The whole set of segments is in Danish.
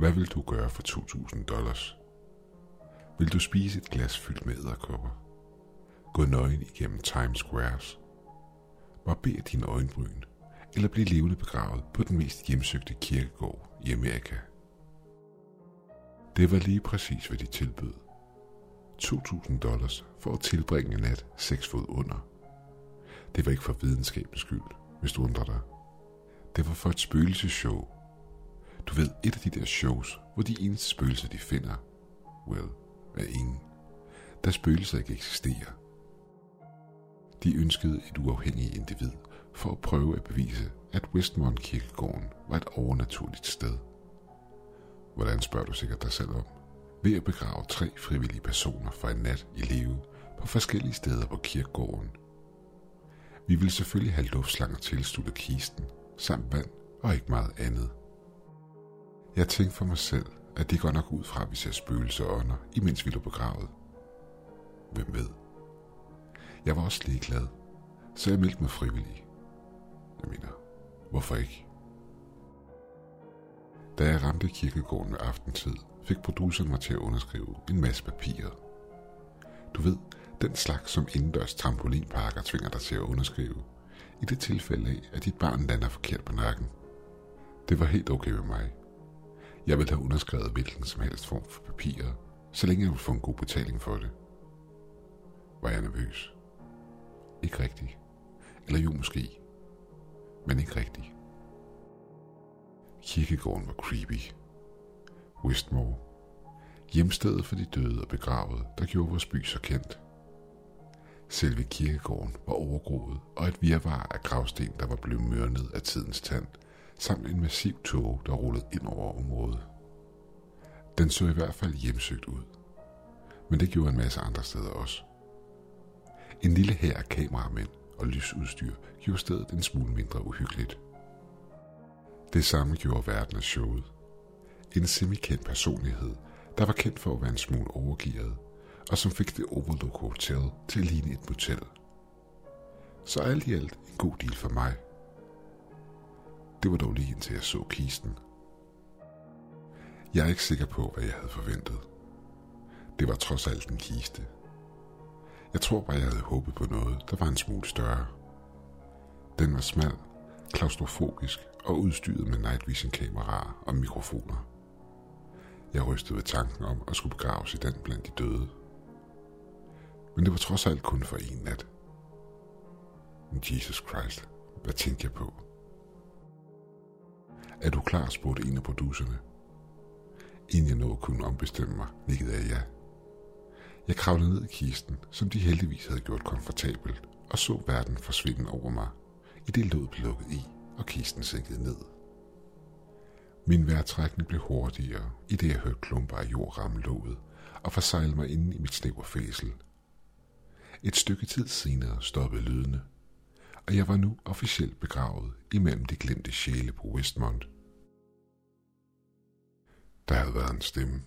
Hvad vil du gøre for 2.000 dollars? Vil du spise et glas fyldt med æderkopper? Gå nøgen igennem Times Squares? Barber dine øjenbryn? Eller blive levende begravet på den mest hjemsøgte kirkegård i Amerika? Det var lige præcis, hvad de tilbød. 2.000 dollars for at tilbringe en nat seks fod under. Det var ikke for videnskabens skyld, hvis du undrer dig. Det var for et spøgelseshow, du ved, et af de der shows, hvor de eneste spøgelser, de finder, well, er ingen. Der spøgelser ikke eksisterer. De ønskede et uafhængigt individ for at prøve at bevise, at Westmont Kirkegården var et overnaturligt sted. Hvordan spørger du sikkert dig selv om? Ved at begrave tre frivillige personer for en nat i live på forskellige steder på kirkegården. Vi ville selvfølgelig have luftslanger tilsluttet kisten, samt vand og ikke meget andet. Jeg tænkte for mig selv, at det går nok ud fra, at vi ser spøgelser og ånder, imens vi lå begravet. Hvem ved? Jeg var også ligeglad, så jeg meldte mig frivillig. Jeg mener, hvorfor ikke? Da jeg ramte kirkegården ved aftentid, fik produceren mig til at underskrive en masse papirer. Du ved, den slags som indendørs trampolinparker tvinger dig til at underskrive, i det tilfælde af, at dit barn lander forkert på nakken. Det var helt okay med mig. Jeg ville have underskrevet hvilken som helst form for papirer, så længe jeg ville få en god betaling for det. Var jeg nervøs? Ikke rigtigt. Eller jo måske. Men ikke rigtigt. Kirkegården var creepy. Westmore. Hjemstedet for de døde og begravede, der gjorde vores by så kendt. Selve kirkegården var overgroet, og et virvar af gravsten, der var blevet mørnet af tidens tand, samt en massiv tog, der rullede ind over området. Den så i hvert fald hjemsøgt ud. Men det gjorde en masse andre steder også. En lille hær af kameramænd og lysudstyr gjorde stedet en smule mindre uhyggeligt. Det samme gjorde verden af showet. En semikendt personlighed, der var kendt for at være en smule overgivet, og som fik det Overlook Hotel til at ligne et motel. Så alt i alt en god deal for mig. Det var dog lige indtil jeg så kisten. Jeg er ikke sikker på, hvad jeg havde forventet. Det var trods alt en kiste. Jeg tror bare, jeg havde håbet på noget, der var en smule større. Den var smal, klaustrofobisk og udstyret med night vision kameraer og mikrofoner. Jeg rystede ved tanken om at skulle begraves i den blandt de døde. Men det var trods alt kun for en nat. Jesus Christ, hvad tænkte jeg på? Er du klar, spurgte en af producerne. Inden jeg nåede kunne ombestemme mig, nikkede jeg ja. Jeg kravlede ned i kisten, som de heldigvis havde gjort komfortabelt, og så verden forsvinde over mig, i det låd blev lukket i, og kisten sænkede ned. Min vejrtrækning blev hurtigere, i det jeg hørte klumper af jord ramme låget, og forsejle mig inde i mit snæver fæsel. Et stykke tid senere stoppede lydene, og jeg var nu officielt begravet imellem de glemte sjæle på Westmont. Der havde været en stemme.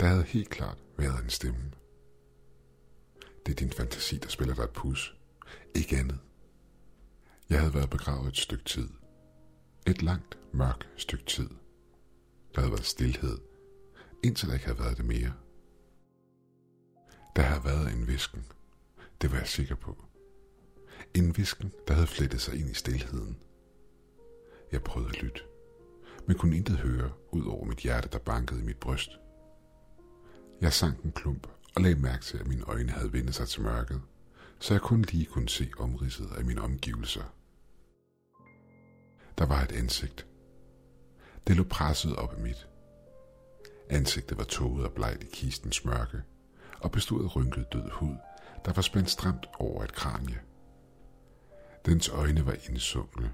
Der havde helt klart været en stemme. Det er din fantasi, der spiller dig et pus. Ikke andet. Jeg havde været begravet et stykke tid. Et langt, mørkt stykke tid. Der havde været stillhed, indtil der ikke havde været det mere. Der havde været en visken. Det var jeg sikker på. En visken, der havde flettet sig ind i stillheden. Jeg prøvede at lytte, men kunne intet høre ud over mit hjerte, der bankede i mit bryst. Jeg sank en klump og lagde mærke til, at mine øjne havde vendt sig til mørket, så jeg kun lige kunne se omridset af mine omgivelser. Der var et ansigt. Det lå presset op af mit. Ansigtet var tåget og blegt i kistens mørke, og bestod af rynket død hud, der var spændt stramt over et kranje. Dens øjne var indsunkne.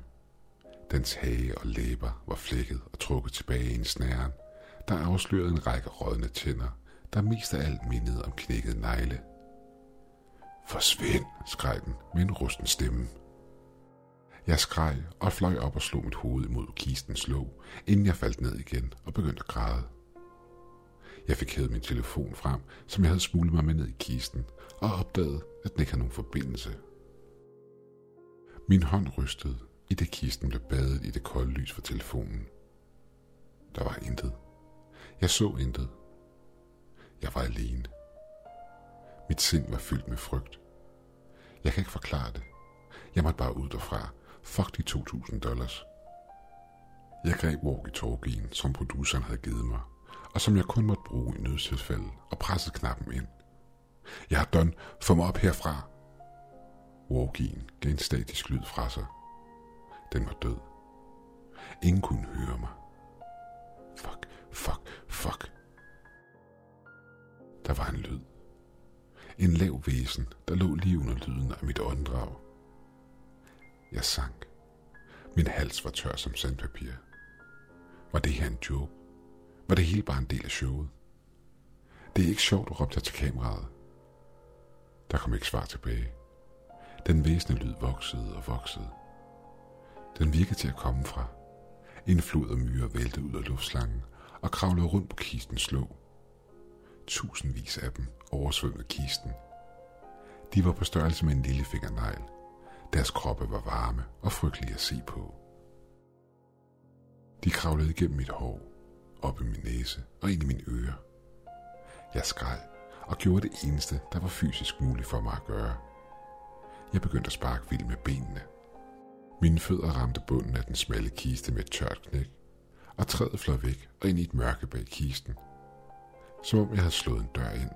Dens hage og læber var flækket og trukket tilbage i en snæren, der afslørede en række rådne tænder, der mest af alt mindede om knækket negle. Forsvind, skreg den med en rusten stemme. Jeg skreg og fløj op og slog mit hoved imod kistens låg, inden jeg faldt ned igen og begyndte at græde. Jeg fik hævet min telefon frem, som jeg havde smuglet mig med ned i kisten, og opdagede, at den ikke havde nogen forbindelse. Min hånd rystede, i det kisten blev badet i det kolde lys fra telefonen. Der var intet. Jeg så intet. Jeg var alene. Mit sind var fyldt med frygt. Jeg kan ikke forklare det. Jeg måtte bare ud derfra. Fuck de 2.000 dollars. Jeg greb walkie-talkien, som produceren havde givet mig, og som jeg kun måtte bruge i nødstilfælde, og pressede knappen ind. Jeg har done. Få mig op herfra. Walkien gav en statisk lyd fra sig. Den var død. Ingen kunne høre mig. Fuck, fuck, fuck. Der var en lyd. En lav væsen, der lå lige under lyden af mit åndedrag. Jeg sank. Min hals var tør som sandpapir. Var det her en joke? Var det hele bare en del af showet? Det er ikke sjovt, råbte jeg til kameraet. Der kom ikke svar tilbage. Den væsne lyd voksede og voksede. Den virkede til at komme fra. En flod af myrer væltede ud af luftslangen og kravlede rundt på kistens låg. Tusindvis af dem oversvømmede kisten. De var på størrelse med en lille fingernegl. Deres kroppe var varme og frygtelige at se på. De kravlede igennem mit hår, op i min næse og ind i mine ører. Jeg skreg og gjorde det eneste, der var fysisk muligt for mig at gøre. Jeg begyndte at sparke vildt med benene. Mine fødder ramte bunden af den smalle kiste med et tørt knæk, og træet fløj væk og ind i et mørke bag kisten. Som om jeg havde slået en dør ind.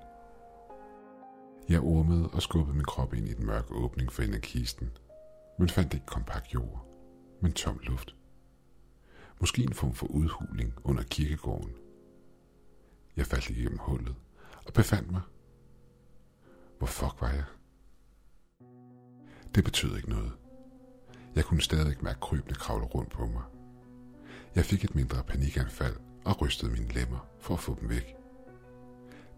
Jeg ormede og skubbede min krop ind i den mørke åbning for enden af kisten, men fandt ikke kompakt jord, men tom luft. Måske en form for udhuling under kirkegården. Jeg faldt igennem hullet og befandt mig. Hvor fuck var jeg? Det betød ikke noget. Jeg kunne stadig mærke krybende kravle rundt på mig. Jeg fik et mindre panikanfald og rystede mine lemmer for at få dem væk.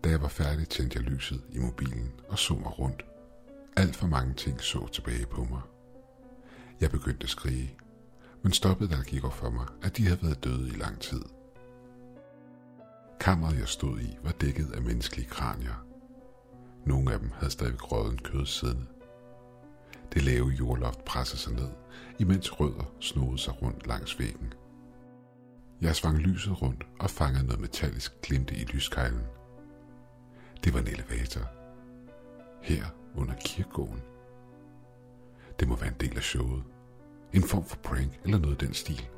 Da jeg var færdig, tændte jeg lyset i mobilen og så mig rundt. Alt for mange ting så tilbage på mig. Jeg begyndte at skrige, men stoppede, da der gik op for mig, at de havde været døde i lang tid. Kammeret, jeg stod i, var dækket af menneskelige kranier. Nogle af dem havde stadig råden kød siddende. Det lave jordloft pressede sig ned, imens rødder snoede sig rundt langs væggen. Jeg svang lyset rundt og fangede noget metallisk glimte i lyskejlen. Det var en elevator. Her under kirkegården. Det må være en del af showet. En form for prank eller noget i den stil.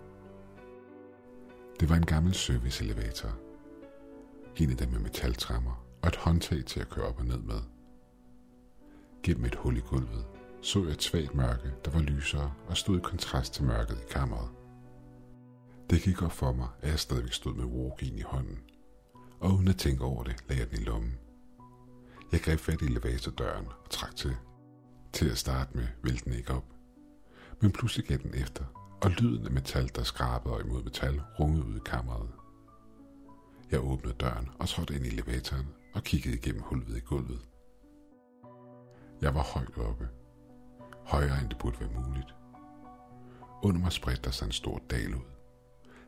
Det var en gammel serviceelevator. En af dem med metaltrammer og et håndtag til at køre op og ned med. Gennem et hul i gulvet så jeg et svagt mørke, der var lysere og stod i kontrast til mørket i kammeret. Det gik op for mig, at jeg stadigvæk stod med walkien i hånden, og uden at tænke over det, lagde jeg den i lommen. Jeg greb fat i elevatordøren og trak til. Til at starte med ville den ikke op. Men pludselig gav den efter, og lyden af metal, der skrabede imod metal, rungede ud i kammeret. Jeg åbnede døren og trådte ind i elevatoren og kiggede igennem hullet i gulvet. Jeg var højt oppe. Højere end det burde være muligt. Under mig spredte der sig en stor dal ud.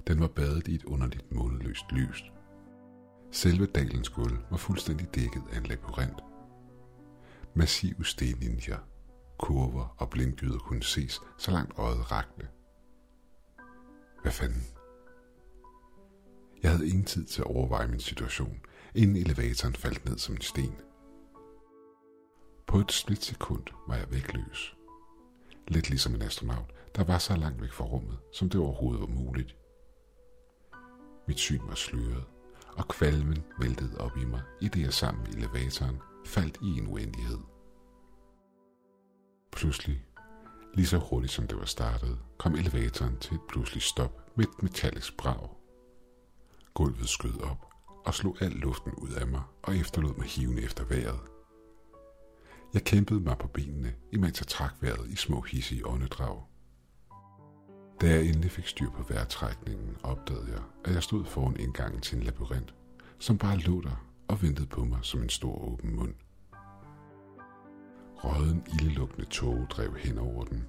Den var badet i et underligt måneløst lys. Selve dalens gulv var fuldstændig dækket af en labyrint. Massive stenlinjer, kurver og blindgyder kunne ses, så langt øjet rakte. Hvad fanden? Jeg havde ingen tid til at overveje min situation, inden elevatoren faldt ned som en sten. På et splitsekund var jeg vægløs. Lidt ligesom en astronaut, der var så langt væk fra rummet, som det overhovedet var muligt. Mit syn var sløret, og kvalmen væltede op i mig, i det jeg sammen med elevatoren faldt i en uendelighed. Pludselig, lige så hurtigt som det var startet, kom elevatoren til et pludseligt stop med et metallisk brag. Gulvet skød op og slog al luften ud af mig og efterlod mig hivende efter vejret. Jeg kæmpede mig på benene, imens jeg trak vejret i små hissige åndedrag. Da jeg endelig fik styr på vejrtrækningen, opdagede jeg, at jeg stod foran indgangen til en labyrint, som bare lå der og ventede på mig som en stor åben mund. Røden ildelugtende tåge drev hen over den,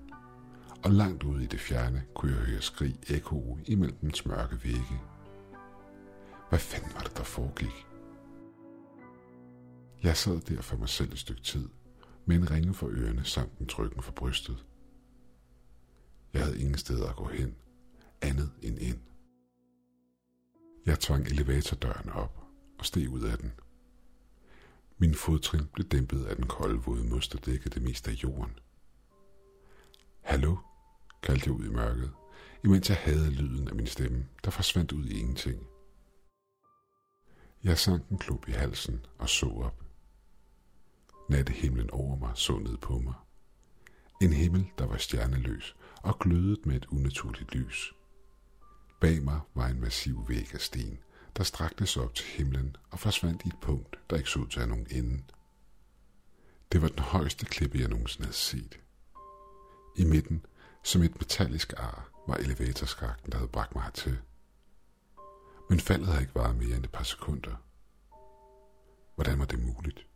og langt ude i det fjerne kunne jeg høre skrig ekko imellem den mørke vægge. Hvad fanden var det, der foregik? Jeg sad der for mig selv et stykke tid, med en ringe for ørerne samt en trykken for brystet. Jeg havde ingen steder at gå hen, andet end ind. Jeg tvang elevatordøren op og steg ud af den. Min fodtrin blev dæmpet af den kolde våde must, der dækkede det meste af jorden. Hallo, kaldte jeg ud i mørket, imens jeg havde lyden af min stemme, der forsvandt ud i ingenting. Jeg sank en klub i halsen og så op. Nattehimlen over mig så ned på mig. En himmel, der var stjerneløs og glødet med et unaturligt lys. Bag mig var en massiv væg af sten, der strakte sig op til himlen og forsvandt i et punkt, der ikke så ud til at nogen ende. Det var den højeste klippe, jeg nogensinde havde set. I midten, som et metallisk ar, var elevatorskakten, der havde bragt mig til. Men faldet havde ikke varet mere end et par sekunder. Hvordan var det muligt?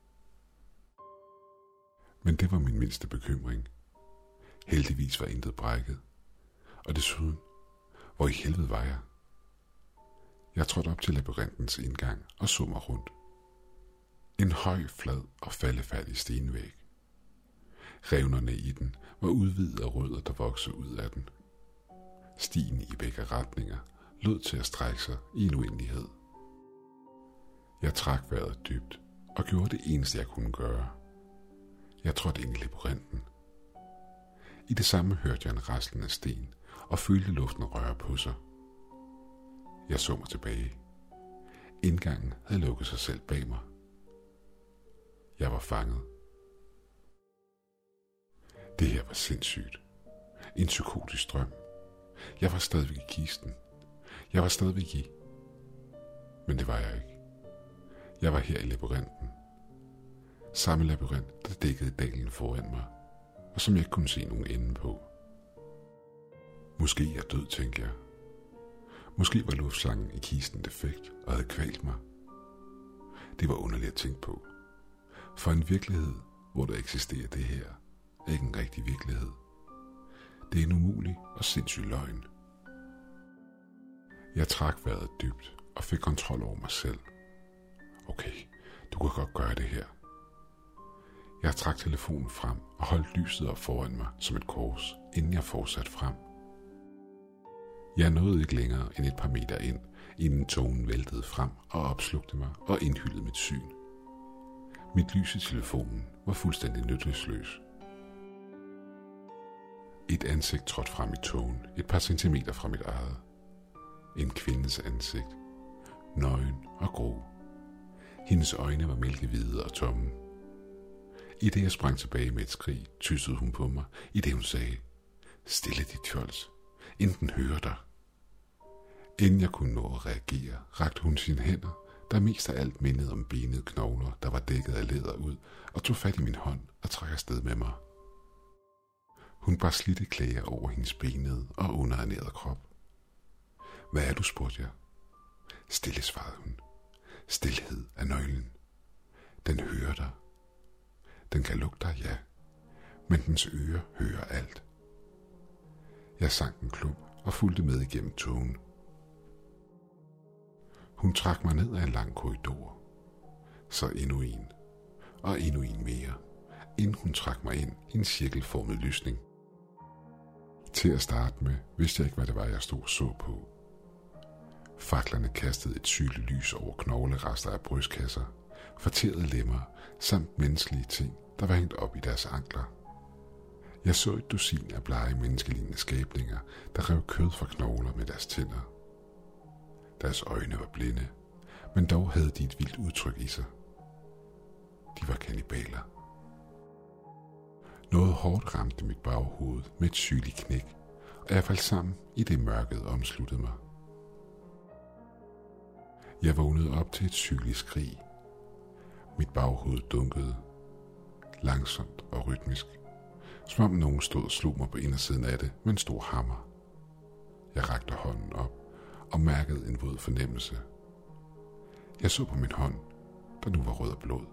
Men det var min mindste bekymring. Heldigvis var intet brækket. Og desuden, hvor i helvede var jeg? Jeg trådte op til labyrintens indgang og så mig rundt. En høj, flad og faldefærdig stenvæg. Revnerne i den var udvidet af rødder, der voksede ud af den. Stien i begge retninger lød til at strække sig i en uendelighed. Jeg trak vejret dybt og gjorde det eneste, jeg kunne gøre. Jeg trådte ind i laboranten. I det samme hørte jeg en raslen af sten og følte luften røre på sig. Jeg så mig tilbage. Indgangen havde lukket sig selv bag mig. Jeg var fanget. Det her var sindssygt. En psykotisk drøm. Jeg var stadigvæk i kisten. Jeg var stadigvæk i. Men det var jeg ikke. Jeg var her i labyrinten. Samme labyrint, der dækkede dalen foran mig, og som jeg ikke kunne se nogen ende på. Måske er jeg død, tænkte jeg. Måske var luftslangen i kisten defekt og havde kvalt mig. Det var underligt at tænke på. For en virkelighed, hvor der eksisterer det her, er ikke en rigtig virkelighed. Det er en umulig og sindssyg løgn. Jeg trak vejret dybt og fik kontrol over mig selv. Okay, du kan godt gøre det her. Jeg trak telefonen frem og holdt lyset op foran mig som et kors, inden jeg fortsatte frem. Jeg nåede ikke længere end et par meter ind, inden togen væltede frem og opslugte mig og indhyldede mit syn. Mit lys i telefonen var fuldstændig nyttesløs. Et ansigt trådte frem i togen, et par centimeter fra mit eget. En kvindes ansigt. Nøgen og grå. Hendes øjne var mælkehvide og tomme. I det jeg sprang tilbage med et skrig, tyssede hun på mig, i det hun sagde, Stille dit fjols, inden hører dig. Inden jeg kunne nå at reagere, rakte hun sine hænder, der mest af alt mindede om benede knogler, der var dækket af læder ud, og tog fat i min hånd og trak afsted med mig. Hun bar slidte klæder over hendes benede og underernærede krop. Hvad er du, spurgte jeg. Stille, svarede hun. Stilhed er nøglen. Den hører dig. Den kan lugte dig, ja. Men dens ører hører alt. Jeg sank en klub og fulgte med igennem togen. Hun trak mig ned ad en lang korridor. Så endnu en. Og endnu en mere. Inden hun trak mig ind i en cirkelformet lysning. Til at starte med vidste jeg ikke, hvad det var, jeg stod og så på. Faklerne kastede et sygeligt lys over knoglerester af brystkasser, forterede lemmer samt menneskelige ting, der var hængt op i deres ankler. Jeg så et dusin af blege menneskelignende skabninger, der rev kød fra knogler med deres tænder. Deres øjne var blinde, men dog havde de et vildt udtryk i sig. De var kannibaler. Noget hårdt ramte mit baghoved med et sygeligt knæk, og jeg faldt sammen i det mørket omsluttede mig. Jeg vågnede op til et sygeligt skrig. Mit baghoved dunkede, langsomt og rytmisk, som om nogen stod og slog mig på indersiden af det med en stor hammer. Jeg rakte hånden op og mærkede en våd fornemmelse. Jeg så på min hånd, der nu var rød og blod.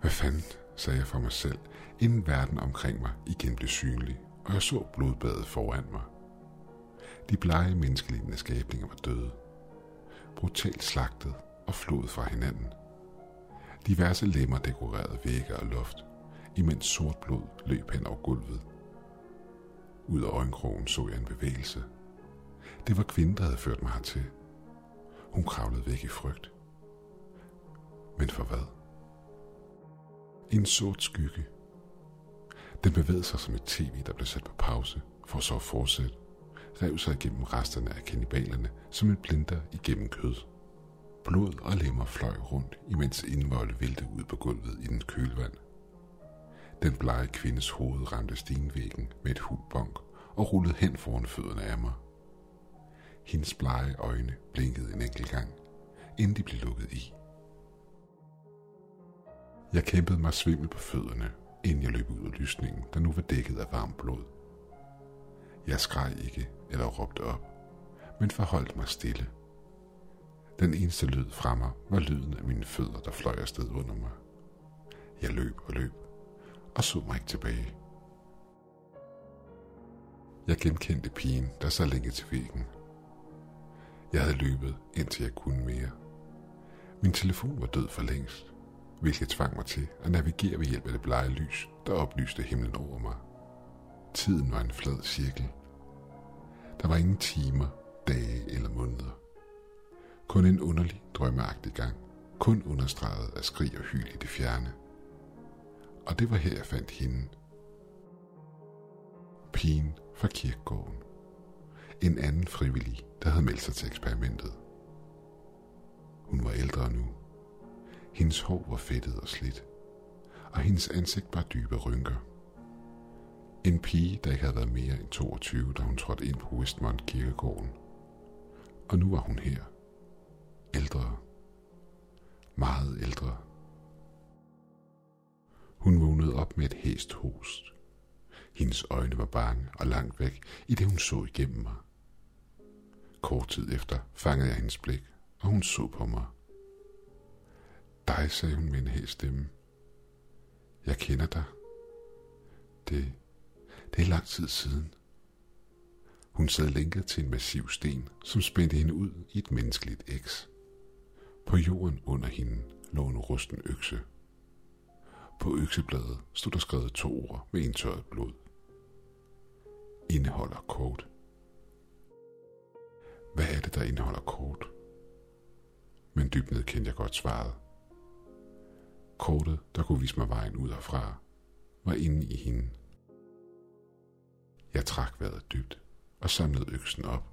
Hvad fanden, sagde jeg for mig selv, inden verden omkring mig igen blev synlig, og jeg så blodbadet foran mig. De blege menneskelignende skabninger var døde. Brutalt slagtet og flået fra hinanden. Diverse lemmer dekorerede vægge og luft, imens sort blod løb hen over gulvet. Ud af øjenkrogen så jeg en bevægelse. Det var kvinden, der havde ført mig hertil. Hun kravlede væk i frygt. Men for hvad? En sort skygge. Den bevægede sig som et tv, der blev sat på pause, for så at fortsætte. Rev sig igennem resterne af kannibalerne som et blinder igennem kød. Blod og lemmer fløj rundt, imens indvolde vælte ud på gulvet i den kølvand. Den blege kvindes hoved ramte stenvæggen med et hulbonk og rullede hen foran fødderne af mig. Hendes blege øjne blinkede en enkelt gang, inden de blev lukket i. Jeg kæmpede mig svimmel på fødderne, inden jeg løb ud af lysningen, der nu var dækket af varmt blod. Jeg skreg ikke eller råbte op, men forholdt mig stille. Den eneste lyd fra mig var lyden af mine fødder, der fløj afsted under mig. Jeg løb og løb, og så mig ikke tilbage. Jeg genkendte pigen, der så længe til væggen. Jeg havde løbet, indtil jeg kunne mere. Min telefon var død for længst, hvilket tvang mig til at navigere ved hjælp af det blege lys, der oplyste himlen over mig. Tiden var en flad cirkel. Der var ingen timer, dage eller måneder. Kun en underlig, drømmeagtig gang, kun understreget af skrig og hyl i det fjerne. Og det var her, jeg fandt hende. Pigen fra kirkegården. En anden frivillig, der havde meldt sig til eksperimentet. Hun var ældre nu. Hendes hår var fedtet og slidt, og hendes ansigt var dybe rynker. En pige, der ikke havde været mere end 22, da hun trådte ind på Westmont kirkegården. Og nu var hun her. Ældre. Meget ældre. Hun vågnede op med et hæst host. Hendes øjne var bange og langt væk, i det hun så igennem mig. Kort tid efter fangede jeg hendes blik, og hun så på mig. Dig, sagde hun med en hæs stemme. Jeg kender dig. Det, det er lang tid siden. Hun sad lænket til en massiv sten, som spændte hende ud i et menneskeligt eks. På jorden under hende lå en rusten økse. På øksebladet stod der skrevet to ord med indtørret blod. Indeholder kort. Hvad er det, der indeholder kort? Men dybt ned kendte jeg godt svaret. Kortet, der kunne vise mig vejen ud herfra, var inde i hende. Jeg trak vejret dybt og samlede øksen op.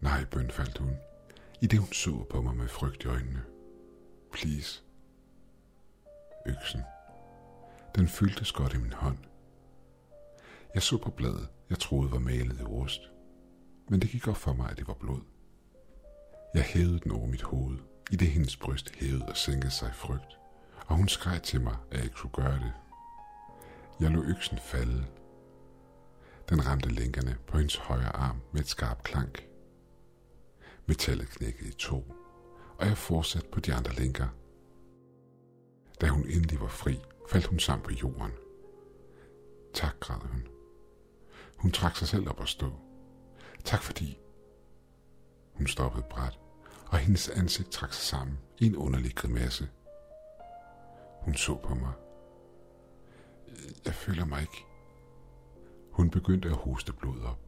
Nej, bønfaldt hun, i det hun så på mig med frygt i øjnene. Please. Øksen. Den fyldtes godt i min hånd. Jeg så på bladet, jeg troede var malet i rust. Men det gik op for mig, at det var blod. Jeg hævede den over mit hoved, i det hendes bryst hævede og sænkede sig i frygt, og hun skreg til mig, at jeg ikke skulle gøre det. Jeg lå øksen falde. Den ramte lænkerne på hendes højre arm med et skarpt klank. Metallet knækkede i to, og jeg fortsatte på de andre lænker. Da hun endelig var fri, faldt hun sammen på jorden. Tak, græd hun. Hun trak sig selv op og stå. Tak fordi. Hun stoppede bræt, og hendes ansigt trak sig sammen i en underlig grimasse. Hun så på mig. Jeg føler mig ikke. Hun begyndte at hoste blod op.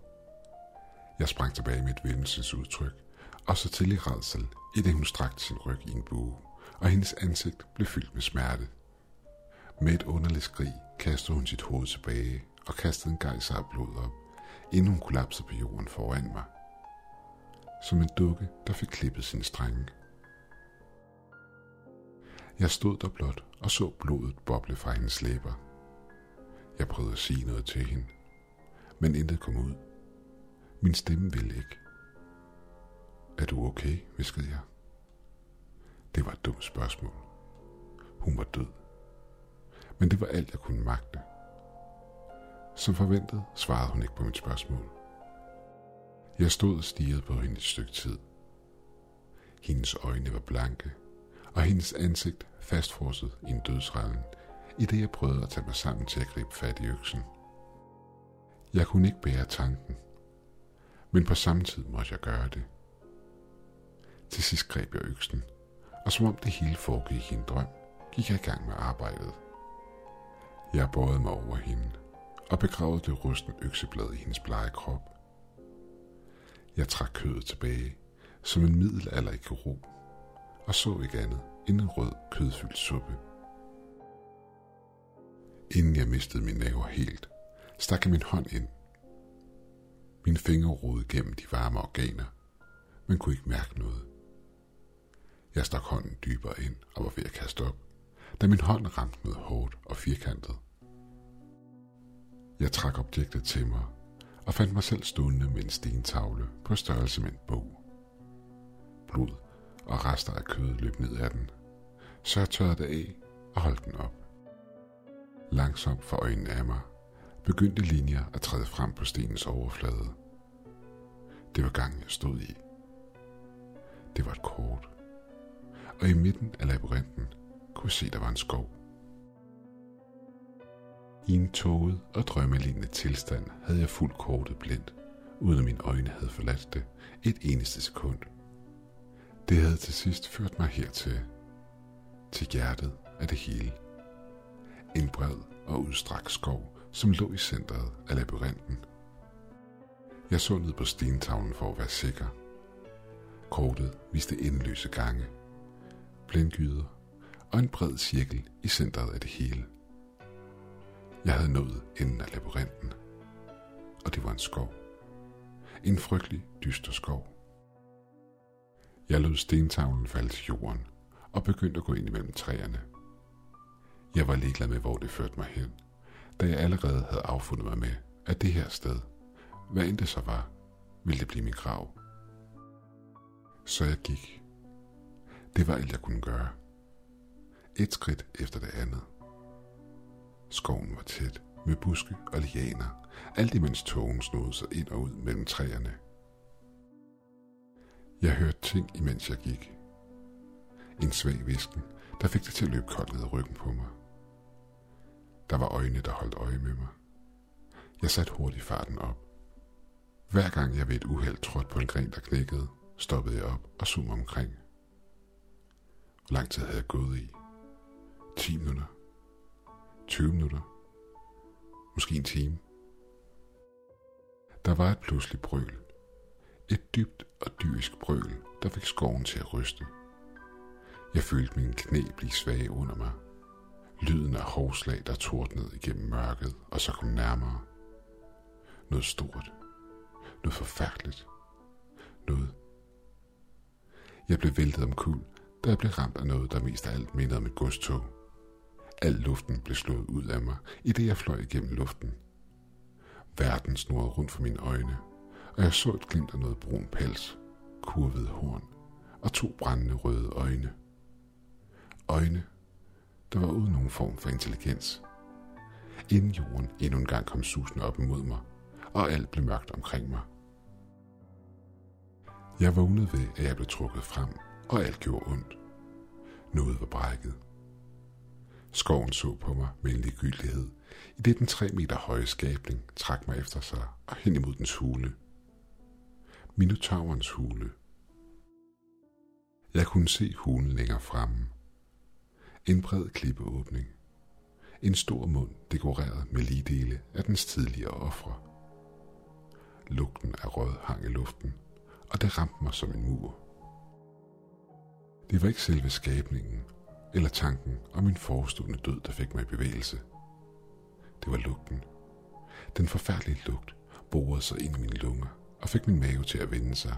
Jeg sprang tilbage med et udtryk og så til i redsel, i det hun strakte sin ryg i en bue, og hendes ansigt blev fyldt med smerte. Med et underligt skrig kastede hun sit hoved tilbage og kastede en gejser af blod op, inden hun kollapsede på jorden foran mig. Som en dukke, der fik klippet sin strenge. Jeg stod der blot og så blodet boble fra hendes læber. Jeg prøvede at sige noget til hende, men intet kom ud. Min stemme ville ikke. Okay, viskede jeg. Det var et dumt spørgsmål. Hun var død. Men det var alt, jeg kunne magte. Som forventet svarede hun ikke på mit spørgsmål. Jeg stod og stirrede på hende et stykke tid. Hendes øjne var blanke, og hendes ansigt fastfrosset i en dødsrallen, i det jeg prøvede at tage mig sammen til at gribe fat i øksen. Jeg kunne ikke bære tanken, men på samme tid måtte jeg gøre det. Til sidst greb jeg øksen, og som om det hele foregik i en drøm, gik jeg i gang med arbejdet. Jeg bøjede mig over hende og begravede det rustne økseblad i hendes blege krop. Jeg trak kødet tilbage, som en middelalderlig ro, og så ikke andet end en rød kødfyldt suppe. Inden jeg mistede min næver helt, stak jeg min hånd ind. Mine fingre rodede gennem de varme organer, men kunne ikke mærke noget. Jeg stak hånden dybere ind og var ved at kaste op, da min hånd ramte noget hårdt og firkantet. Jeg trak objektet til mig og fandt mig selv stående med en stentavle på størrelse med en bog. Blod og rester af kød løb ned ad den, så jeg tørrede det af og holdt den op. Langsomt for øjnene af mig begyndte linjer at træde frem på stenens overflade. Det var gangen, jeg stod i. Det var et kort, og i midten af labyrinten kunne se, der var en skov. I en tåget og drømmelignende tilstand havde jeg fuldt kortet blindt, uden at mine øjne havde forladt det et eneste sekund. Det havde til sidst ført mig hertil, til hjertet af det hele. En bred og udstrakt skov, som lå i centret af labyrinten. Jeg så ned på stentavlen for at være sikker. Kortet viste endeløse gange, blindgyder og en bred cirkel i centret af det hele. Jeg havde nået enden af labyrinten, og det var en skov. En frygtelig dyster skov. Jeg lod stentavlen falde til jorden og begyndte at gå ind imellem træerne. Jeg var ligeglad med, hvor det førte mig hen, da jeg allerede havde affundet mig med, at det her sted, hvad end det så var, ville det blive min grav. Så jeg gik. Det var alt, jeg kunne gøre. Et skridt efter det andet. Skoven var tæt med buske og lianer, alt imens togen snodede sig ind og ud mellem træerne. Jeg hørte ting, imens jeg gik. En svag visken, der fik det til at løbe koldt ned ad ryggen på mig. Der var øjne, der holdt øje med mig. Jeg satte hurtigt farten op. Hver gang jeg ved et uheld trådte på en gren, der knækkede, stoppede jeg op og zoomede omkring. Hvor lang tid havde jeg gået i? 10 minutter? 20 minutter? Måske en time? Der var et pludseligt brøl. Et dybt og dyrisk brøl, der fik skoven til at ryste. Jeg følte mine knæ blive svage under mig. Lyden af hovslag, der tordnede igennem mørket og så kom nærmere. Noget stort. Noget forfærdeligt. Noget. Jeg blev væltet omkuld da jeg blev ramt af noget, der mest af alt mindede om et godstog. Al luften blev slået ud af mig, i det jeg fløj igennem luften. Verden snurrede rundt for mine øjne, og jeg så et glimt af noget brun pels, kurvet horn og to brændende røde øjne. Øjne, der var uden nogen form for intelligens. Inden jorden endnu en gang kom susende op imod mig, og alt blev mørkt omkring mig. Jeg vågnede ved, at jeg blev trukket frem, og alt gjorde ondt. Noget var brækket. Skoven så på mig med en ligegyldighed, i det den tre meter høje skabning trak mig efter sig og hen imod dens hule. Minotaurens hule. Jeg kunne se hulen længere fremme. En bred klippeåbning. En stor mund dekoreret med ligedele af dens tidligere ofre. Lugten af rød hang i luften, og det ramte mig som en mur. Det var ikke selve skabningen, eller tanken om min forestående død, der fik mig i bevægelse. Det var lugten. Den forfærdelige lugt borede sig ind i mine lunger og fik min mave til at vende sig.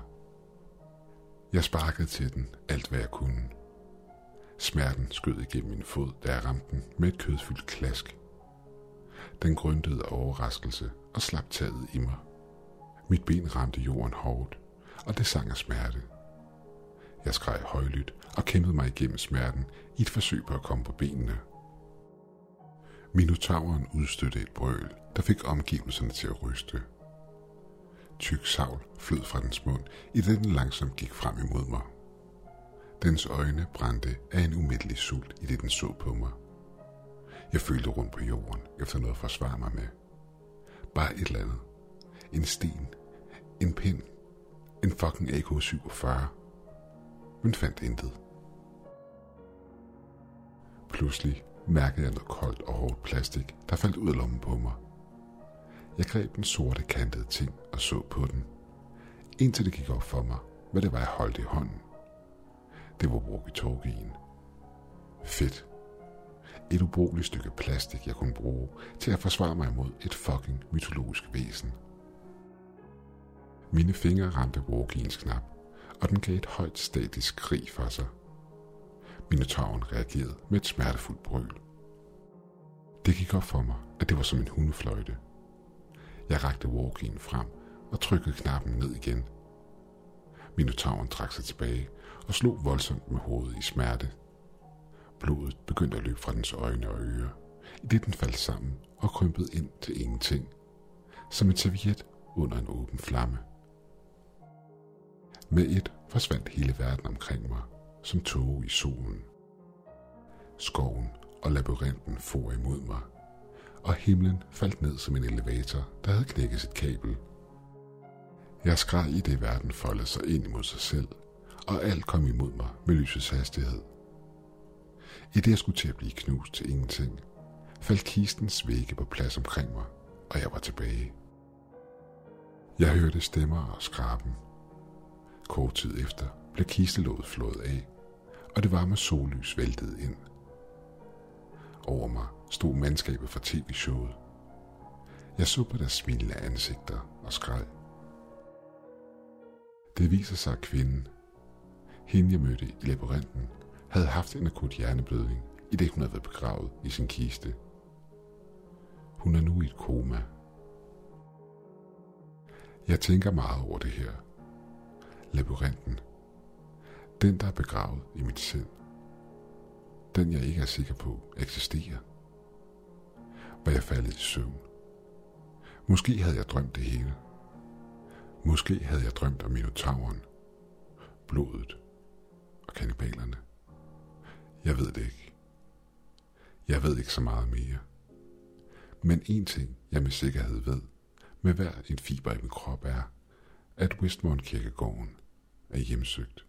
Jeg sparkede til den alt hvad jeg kunne. Smerten skød igennem min fod, da jeg ramte den med et kødfyldt klask. Den grøntede af overraskelse og slap taget i mig. Mit ben ramte jorden hårdt, og det sang af smerte. Jeg skreg højlydt og kæmpede mig igennem smerten i et forsøg på at komme på benene. Minotauren udstødte et brøl, der fik omgivelserne til at ryste. Tyk savl flød fra dens mund, i den langsomt gik frem imod mig. Dens øjne brændte af en umiddellig sult, i det den så på mig. Jeg følte rundt på jorden, efter noget at forsvare mig med. Bare et eller andet. En sten. En pind. En fucking AK-47 men fandt intet. Pludselig mærkede jeg noget koldt og hårdt plastik, der faldt ud af lommen på mig. Jeg greb den sorte kantede ting og så på den, indtil det gik op for mig, hvad det var, jeg holdt i hånden. Det var walkie-talkien. Fedt. Et ubrugeligt stykke plastik, jeg kunne bruge til at forsvare mig imod et fucking mytologisk væsen. Mine fingre ramte walkiens knap, og den gav et højt statisk krig for sig. Minotauren reagerede med et smertefuldt brøl. Det gik op for mig, at det var som en hundefløjte. Jeg rakte walkien frem og trykkede knappen ned igen. Minotauren trak sig tilbage og slog voldsomt med hovedet i smerte. Blodet begyndte at løbe fra dens øjne og ører, i det den faldt sammen og krympede ind til ingenting, som en serviet under en åben flamme. Med et forsvandt hele verden omkring mig, som tåge i solen. Skoven og labyrinten for imod mig, og himlen faldt ned som en elevator, der havde knækket sit kabel. Jeg skreg i det, verden foldede sig ind imod sig selv, og alt kom imod mig med lysets hastighed. I det, jeg skulle til at blive knust til ingenting, faldt kistens vægge på plads omkring mig, og jeg var tilbage. Jeg hørte stemmer og skraben. Kort tid efter blev kistelåget flået af, og det varme sollys væltede ind. Over mig stod mandskabet fra tv-showet. Jeg så på deres smilende ansigter og skreg. Det viser sig, at kvinden, hende jeg mødte i labyrinten, havde haft en akut hjerneblødning, i det hun havde været begravet i sin kiste. Hun er nu i et koma. Jeg tænker meget over det her. Labyrinten. Den, der er begravet i mit sind. Den, jeg ikke er sikker på eksisterer. Var jeg faldet i søvn? Måske havde jeg drømt det hele. Måske havde jeg drømt om minotauren, blodet og kanibalerne. Jeg ved det ikke. Jeg ved ikke så meget mere. Men en ting, jeg med sikkerhed ved, med hver en fiber i min krop er, at Westmont Kirkegården er hjemsøgt